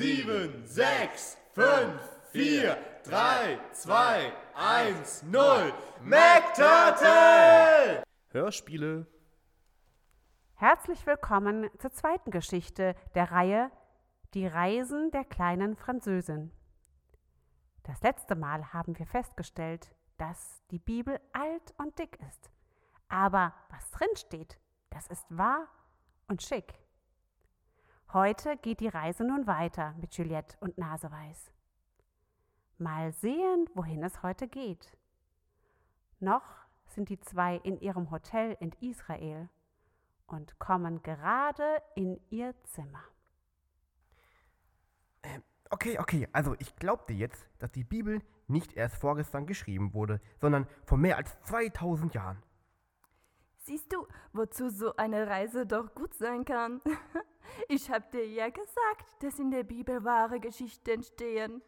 sieben, sechs, fünf, vier, drei, zwei, eins, null. MacTurtle! Hörspiele. Herzlich willkommen zur zweiten Geschichte der Reihe Die Reisen der kleinen Französin. Das letzte Mal haben wir festgestellt, dass die Bibel alt und dick ist. Aber was drin steht, das ist wahr und schick. Heute geht die Reise nun weiter mit Juliette und Naseweiß. Mal sehen, wohin es heute geht. Noch sind die zwei in ihrem Hotel in Israel und kommen gerade in ihr Zimmer. Ähm, okay, okay, also ich glaubte jetzt, dass die Bibel nicht erst vorgestern geschrieben wurde, sondern vor mehr als 2000 Jahren. Siehst du, wozu so eine Reise doch gut sein kann? Ich hab dir ja gesagt, dass in der Bibel wahre Geschichten stehen.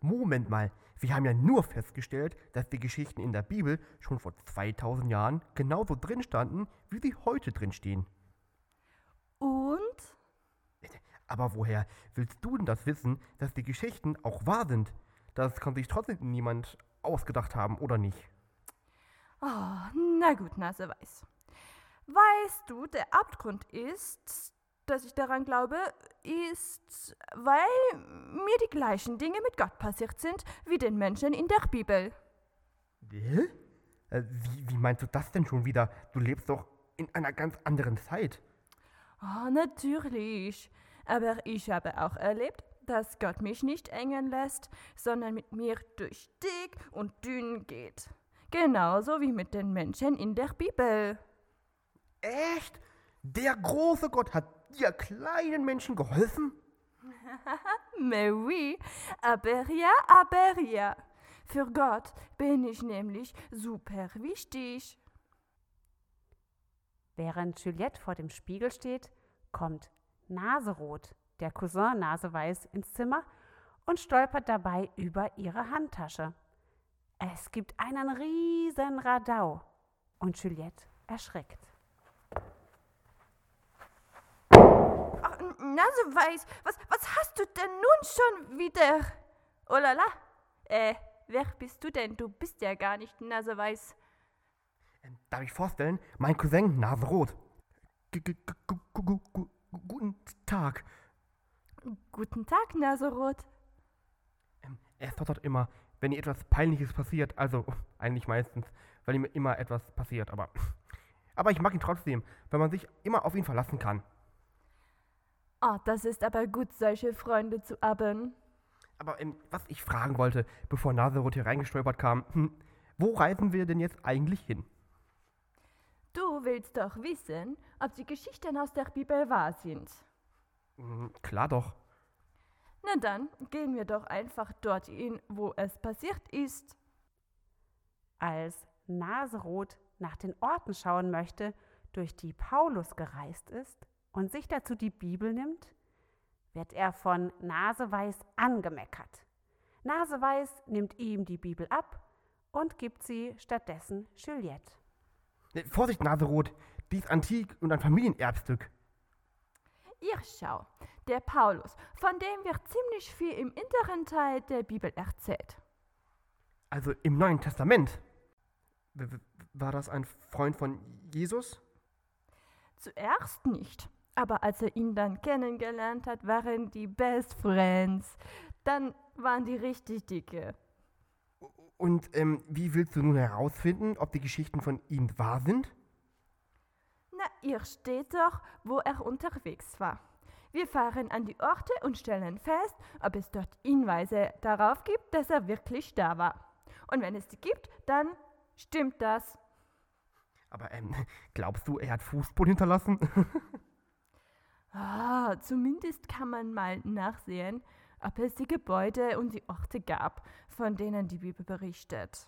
Moment mal, wir haben ja nur festgestellt, dass die Geschichten in der Bibel schon vor 2000 Jahren genauso drin standen, wie sie heute drin stehen. Und? Aber woher willst du denn das wissen, dass die Geschichten auch wahr sind? Das kann sich trotzdem niemand ausgedacht haben, oder nicht? Oh, na gut, Nase weiß. Weißt du, der Abgrund ist, dass ich daran glaube, ist, weil mir die gleichen Dinge mit Gott passiert sind wie den Menschen in der Bibel. Hä? Äh, wie, wie meinst du das denn schon wieder? Du lebst doch in einer ganz anderen Zeit. Oh, natürlich. Aber ich habe auch erlebt, dass Gott mich nicht engen lässt, sondern mit mir durch dick und dünn geht. Genauso wie mit den Menschen in der Bibel. Echt? Der große Gott hat dir kleinen Menschen geholfen? Mais oui, aber ja, aber ja. Für Gott bin ich nämlich super wichtig. Während Juliette vor dem Spiegel steht, kommt Naserot, der Cousin Naseweiß, ins Zimmer und stolpert dabei über ihre Handtasche. Es gibt einen riesen Radau und Juliette erschrickt. Naseweiß, was, was hast du denn nun schon wieder? Oh la la. Äh, wer bist du denn? Du bist ja gar nicht Naseweiß. Ähm, Darf ich vorstellen? Mein Cousin Naserot. Guten Tag. Guten Tag, Naserot. Ähm, er stottert immer, wenn ihr etwas Peinliches passiert. Also, eigentlich meistens, weil ihm immer etwas passiert. Aber, aber ich mag ihn trotzdem, weil man sich immer auf ihn verlassen kann. Oh, das ist aber gut, solche Freunde zu haben. Aber ähm, was ich fragen wollte, bevor Naserot hier reingestolpert kam, hm, wo reisen wir denn jetzt eigentlich hin? Du willst doch wissen, ob die Geschichten aus der Bibel wahr sind. Hm, klar doch. Na dann, gehen wir doch einfach dorthin, wo es passiert ist. Als Naserot nach den Orten schauen möchte, durch die Paulus gereist ist und sich dazu die Bibel nimmt, wird er von Naseweiß angemeckert. Naseweiß nimmt ihm die Bibel ab und gibt sie stattdessen Juliette. Vorsicht, Naserot, die ist antik und ein Familienerbstück. Ihr schau, der Paulus, von dem wird ziemlich viel im inneren Teil der Bibel erzählt. Also im Neuen Testament. War das ein Freund von Jesus? Zuerst nicht, aber als er ihn dann kennengelernt hat, waren die Best Friends. Dann waren die richtig dicke. Und ähm, wie willst du nun herausfinden, ob die Geschichten von ihm wahr sind? Na, ihr steht doch, wo er unterwegs war. Wir fahren an die Orte und stellen fest, ob es dort Hinweise darauf gibt, dass er wirklich da war. Und wenn es die gibt, dann stimmt das. Aber ähm, glaubst du, er hat Fußspuren hinterlassen? Ah, zumindest kann man mal nachsehen, ob es die Gebäude und die Orte gab, von denen die Bibel berichtet.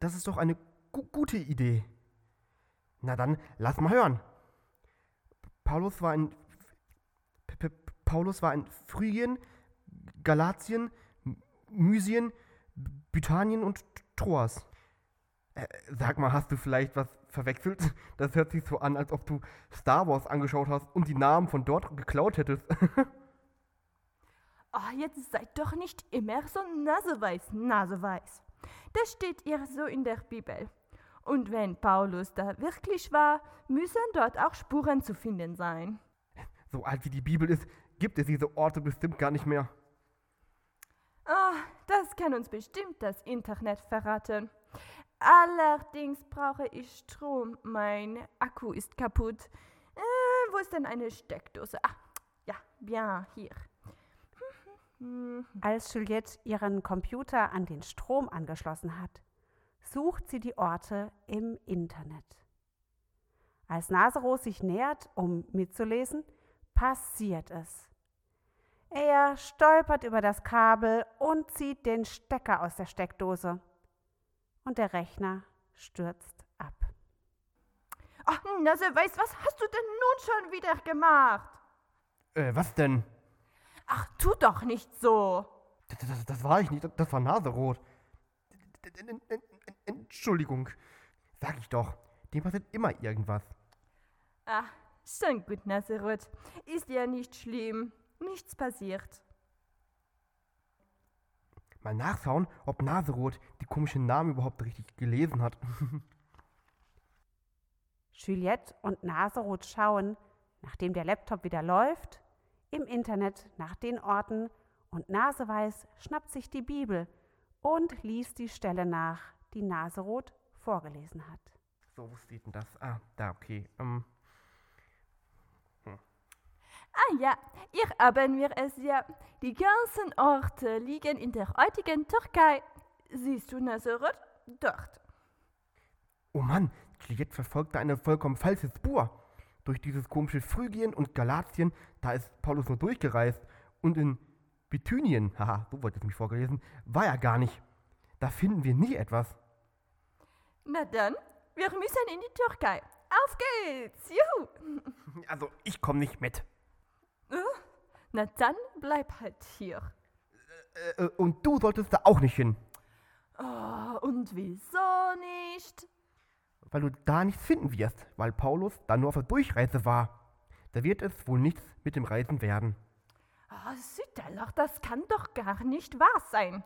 Das ist doch eine gu gute Idee. Na dann, lass mal hören. Paulus war in P Paulus war in Phrygien, Galatien, Mysien, Bithynien und Troas. Äh, sag mal, hast du vielleicht was verwechselt? Das hört sich so an, als ob du Star Wars angeschaut hast und die Namen von dort geklaut hättest. Oh, jetzt seid doch nicht immer so naseweiß, naseweiß. Das steht ihr so in der Bibel. Und wenn Paulus da wirklich war, müssen dort auch Spuren zu finden sein. so alt wie die Bibel ist, gibt es diese Orte bestimmt gar nicht mehr. Ah, das kann uns bestimmt das Internet verraten. Allerdings brauche ich Strom. Mein Akku ist kaputt. Äh, wo ist denn eine Steckdose? Ah, ja, bien, hier. Als Juliette ihren Computer an den Strom angeschlossen hat, sucht sie die Orte im Internet. Als Naseros sich nähert, um mitzulesen, passiert es. Er stolpert über das Kabel und zieht den Stecker aus der Steckdose. Und der Rechner stürzt ab. Ach, Nase weiß, was hast du denn nun schon wieder gemacht? Äh, was denn? Ach, tu doch nicht so. Das, das, das war ich nicht, das- das war Naserot. En- en- en- Entschuldigung. Sag ich doch, dem passiert immer irgendwas. Ah, schon gut, Naserot. Ist ja nicht schlimm. Nichts passiert. Mal nachschauen, ob Naserot die komischen Namen überhaupt richtig gelesen hat. Juliette und Naserot schauen, nachdem der Laptop wieder läuft, im Internet nach den Orten und Naseweiß schnappt sich die Bibel und liest die Stelle nach, die Naserot vorgelesen hat. So, wo steht denn das? Ah, da, okay. Ähm, Ah ja, hier haben wir es ja. Die ganzen Orte liegen in der heutigen Türkei. Siehst du Naserot? Dort. oh Mann, Juliette verfolgt da eine vollkommen falsche Spur. Durch dieses komische Phrygien und Galatien, da ist Paulus nur durchgereist. Und in Bithynien, haha, so wollte ich mich vorgelesen, war er gar nicht. Da finden wir nie etwas. Na dann, wir müssen in die Türkei. Auf geht's! Juhu! Also, ich komme nicht mit. Na dann, bleib halt hier. Äh, äh, und du solltest da auch nicht hin, Oh, und wieso nicht? weil du da nichts finden wirst, weil Paulus da nur auf der Durchreise war. Da wird es wohl nichts mit dem Reisen werden. Oh, Süderlach, das kann doch gar nicht wahr sein.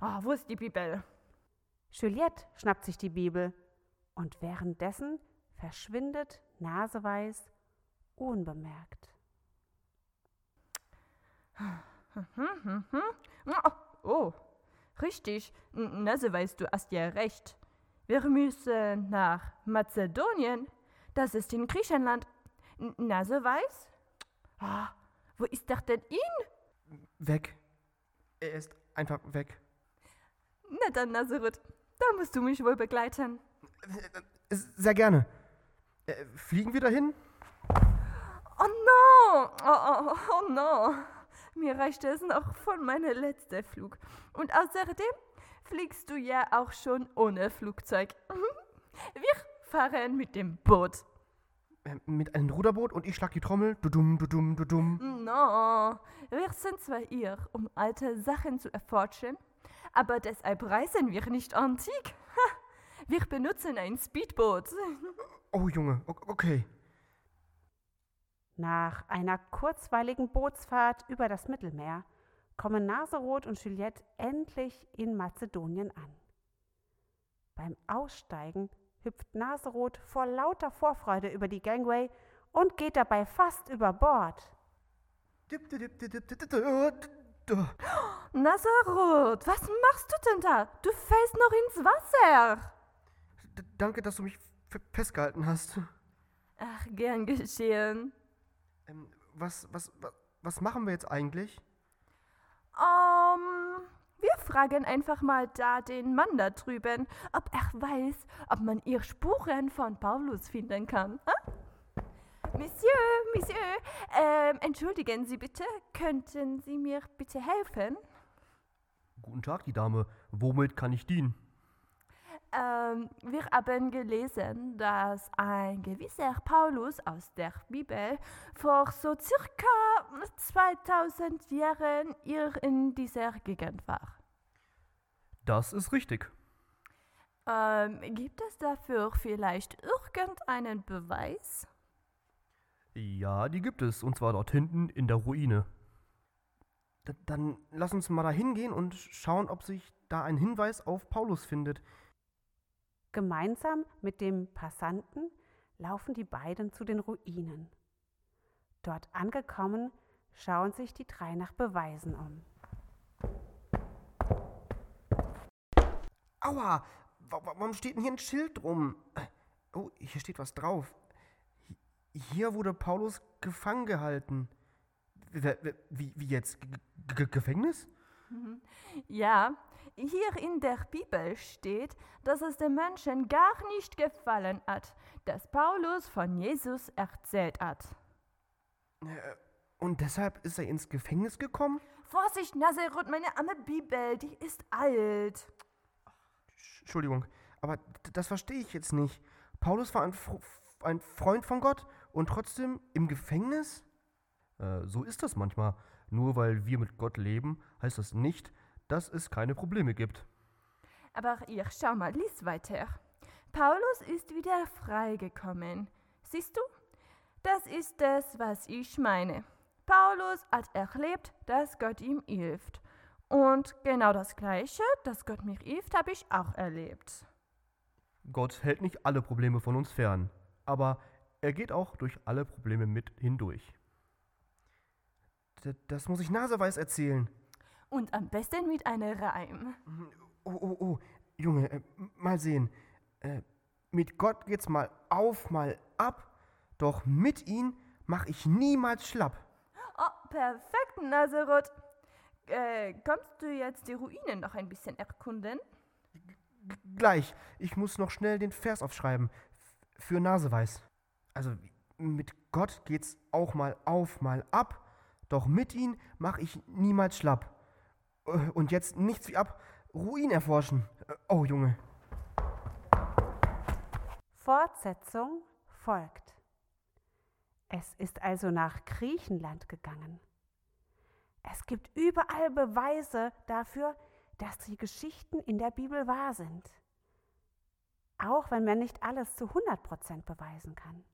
Oh, wo ist die Bibel? Juliette schnappt sich die Bibel und währenddessen verschwindet Naseweiß unbemerkt. Oh, oh, richtig. Nase weißt du hast ja recht. Wir müssen nach Mazedonien. Das ist in Griechenland. Nase weiß? Ah, wo ist er denn ihn? Weg. Er ist einfach weg. Na dann, Nazareth, da musst du mich wohl begleiten. Sehr gerne. Äh, fliegen wir dahin? Oh no! Oh, oh, oh no! Mir reicht es noch von meinem letzten Flug. Und außerdem fliegst du ja auch schon ohne Flugzeug. Mhm. Wir fahren mit dem Boot. Äh, mit einem Ruderboot und ich schlag die Trommel. Dudum, dudum, dudum. No, wir sind zwar hier, um alte Sachen zu erforschen, aber deshalb reisen wir nicht antik. Wir benutzen ein Speedboot. Oh, Junge, okay. Nach einer kurzweiligen Bootsfahrt über das Mittelmeer kommen Naserot und Juliette endlich in Mazedonien an. Beim Aussteigen hüpft Naserot vor lauter Vorfreude über die Gangway und geht dabei fast über Bord. Nazareth, was machst du denn da? Du fällst noch ins Wasser. D- Danke, dass du mich festgehalten hast. Ach, gern geschehen. Ähm, was, was, was, was machen wir jetzt eigentlich? Ähm, wir fragen einfach mal da den Mann da drüben, ob er weiß, ob man ihr Spuren von Paulus finden kann. Ha? Monsieur, Monsieur, ähm, entschuldigen Sie bitte, könnten Sie mir bitte helfen? Guten Tag, die Dame. Womit kann ich dienen? Ähm, wir haben gelesen, dass ein gewisser Paulus aus der Bibel vor so circa 2000 Jahren hier in dieser Gegend war. Das ist richtig. Ähm, gibt es dafür vielleicht irgendeinen Beweis? Ja, die gibt es, und zwar dort hinten in der Ruine. D dann lass uns mal da hingehen und schauen, ob sich da ein Hinweis auf Paulus findet. Gemeinsam mit dem Passanten laufen die beiden zu den Ruinen. Dort angekommen, schauen sich die drei nach Beweisen um. Aua! wa- wa- Warum steht denn hier ein Schild drum? Oh, hier steht was drauf. Hi- Hier wurde Paulus gefangen gehalten. Wie, wie, wie jetzt? G G Gefängnis? Ja, hier in der Bibel steht, dass es den Menschen gar nicht gefallen hat, dass Paulus von Jesus erzählt hat. Und deshalb ist er ins Gefängnis gekommen? Vorsicht, Nazareth, meine arme Bibel, die ist alt. Entschuldigung, aber das verstehe ich jetzt nicht. Paulus war ein, ein Freund von Gott und trotzdem im Gefängnis? Äh, so ist das manchmal. Nur weil wir mit Gott leben, heißt das nicht, dass es keine Probleme gibt. Aber hier, schau mal, lies weiter. Paulus ist wieder freigekommen. Siehst du? Das ist es, was ich meine. Paulus hat erlebt, dass Gott ihm hilft. Und genau das Gleiche, dass Gott mir hilft, habe ich auch erlebt. Gott hält nicht alle Probleme von uns fern, aber er geht auch durch alle Probleme mit hindurch. D das muss ich Naseweiß erzählen. Und am besten mit einer Reim. Oh, oh, oh, Junge, äh, mal sehen. Äh, mit Gott geht's mal auf, mal ab, doch mit ihm mach ich niemals schlapp. Oh, perfekt, Nazareth. Äh, kannst du jetzt die Ruinen noch ein bisschen erkunden? G gleich, ich muss noch schnell den Vers aufschreiben. F für Naseweiß. Also, mit Gott geht's auch mal auf, mal ab, doch mit ihm mach ich niemals schlapp. Äh, Und jetzt nichts wie ab, Ruin erforschen. Äh, Oh, Junge. Fortsetzung folgt. Es ist also nach Griechenland gegangen. Es gibt überall Beweise dafür, dass die Geschichten in der Bibel wahr sind. Auch wenn man nicht alles zu 100% beweisen kann.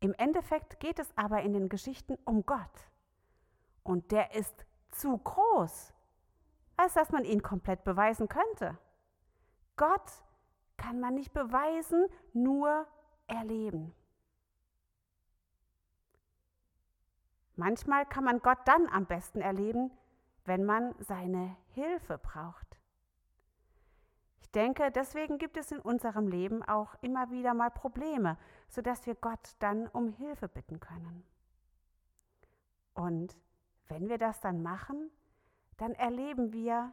Im Endeffekt geht es aber in den Geschichten um Gott. Und der ist zu groß, als dass man ihn komplett beweisen könnte. Gott kann man nicht beweisen, nur erleben. Manchmal kann man Gott dann am besten erleben, wenn man seine Hilfe braucht. Ich denke, deswegen gibt es in unserem Leben auch immer wieder mal Probleme, sodass wir Gott dann um Hilfe bitten können. Und wenn wir das dann machen, dann erleben wir,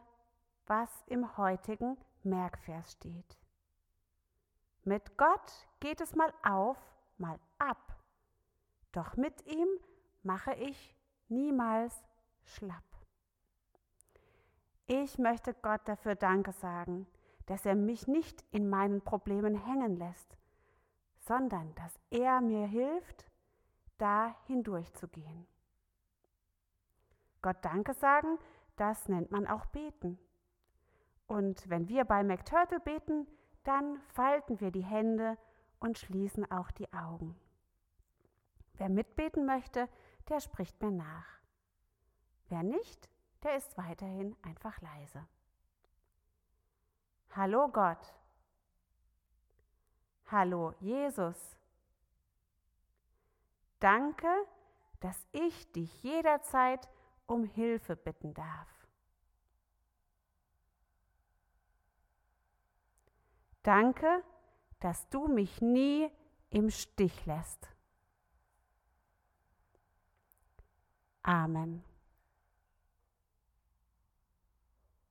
was im heutigen Merkvers steht. Mit Gott geht es mal auf, mal ab. Doch mit ihm mache ich niemals schlapp. Ich möchte Gott dafür Danke sagen, dass er mich nicht in meinen Problemen hängen lässt, sondern dass er mir hilft, da hindurchzugehen. Gott Danke sagen, das nennt man auch beten. Und wenn wir bei McTurtle beten, dann falten wir die Hände und schließen auch die Augen. Wer mitbeten möchte, der spricht mir nach. Wer nicht, der ist weiterhin einfach leise. Hallo Gott. Hallo Jesus. Danke, dass ich dich jederzeit um Hilfe bitten darf. Danke, dass du mich nie im Stich lässt. Amen.